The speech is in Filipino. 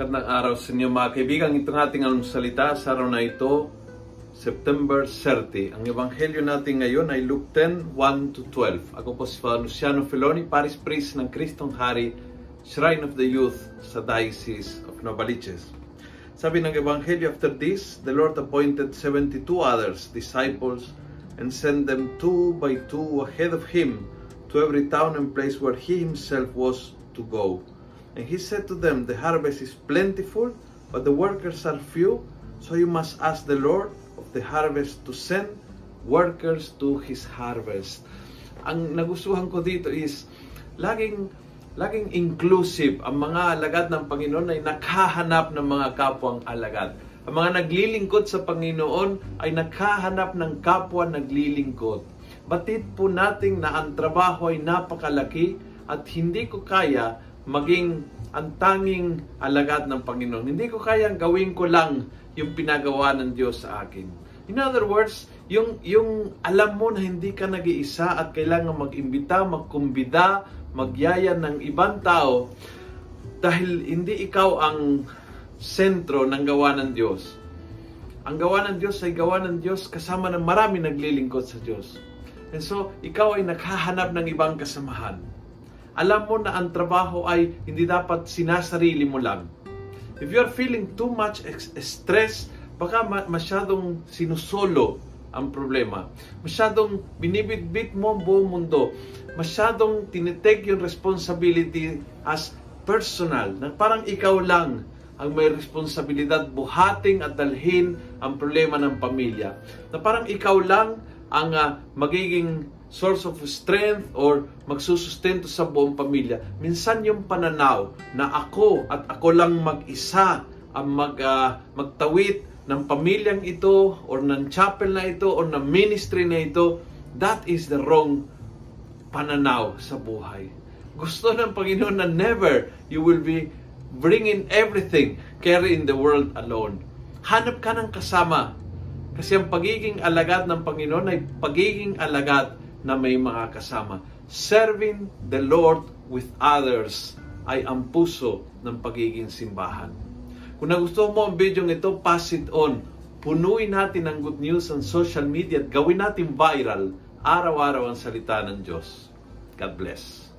magandang araw sa inyo mga kaibigan. Itong ating almusalita sa araw na ito, September 30. Ang ebanghelyo natin ngayon ay Luke 10, 1 to 12. Ako po si Father Luciano Feloni, Paris Priest ng Kristong Hari, Shrine of the Youth sa Diocese of Novaliches. Sabi ng ebanghelyo, after this, the Lord appointed 72 others, disciples, and sent them two by two ahead of him to every town and place where he himself was to go. And he said to them, The harvest is plentiful, but the workers are few, so you must ask the Lord of the harvest to send workers to his harvest. Ang nagustuhan ko dito is laging laging inclusive ang mga alagad ng Panginoon ay nakahanap ng mga kapwang alagad. Ang mga naglilingkod sa Panginoon ay nakahanap ng kapwa naglilingkod. Batid po nating na ang trabaho ay napakalaki at hindi ko kaya maging ang tanging alagad ng Panginoon. Hindi ko kayang gawin ko lang yung pinagawa ng Diyos sa akin. In other words, yung, yung alam mo na hindi ka nag-iisa at kailangan mag-imbita, magkumbida, magyaya ng ibang tao dahil hindi ikaw ang sentro ng gawa ng Diyos. Ang gawa ng Diyos ay gawa ng Diyos kasama ng marami naglilingkod sa Diyos. And so, ikaw ay naghahanap ng ibang kasamahan alam mo na ang trabaho ay hindi dapat sinasarili mo lang. If you're feeling too much stress, baka masyadong sinusolo ang problema. Masyadong binibitbit mo ang buong mundo. Masyadong tinitake yung responsibility as personal. Na parang ikaw lang ang may responsibilidad buhating at dalhin ang problema ng pamilya. Na parang ikaw lang ang uh, magiging source of strength or magsusustento sa buong pamilya. Minsan yung pananaw na ako at ako lang mag-isa ang mag, uh, magtawid ng pamilyang ito or ng chapel na ito or ng ministry na ito, that is the wrong pananaw sa buhay. Gusto ng Panginoon na never you will be bringing everything, carrying the world alone. Hanap ka ng kasama. Kasi ang pagiging alagad ng Panginoon ay pagiging alagad na may mga kasama. Serving the Lord with others ay ang puso ng pagiging simbahan. Kung nagustuhan mo ang video ito, pass it on. Punuin natin ang good news sa social media at gawin natin viral araw-araw ang salita ng Diyos. God bless.